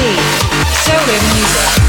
see live Music.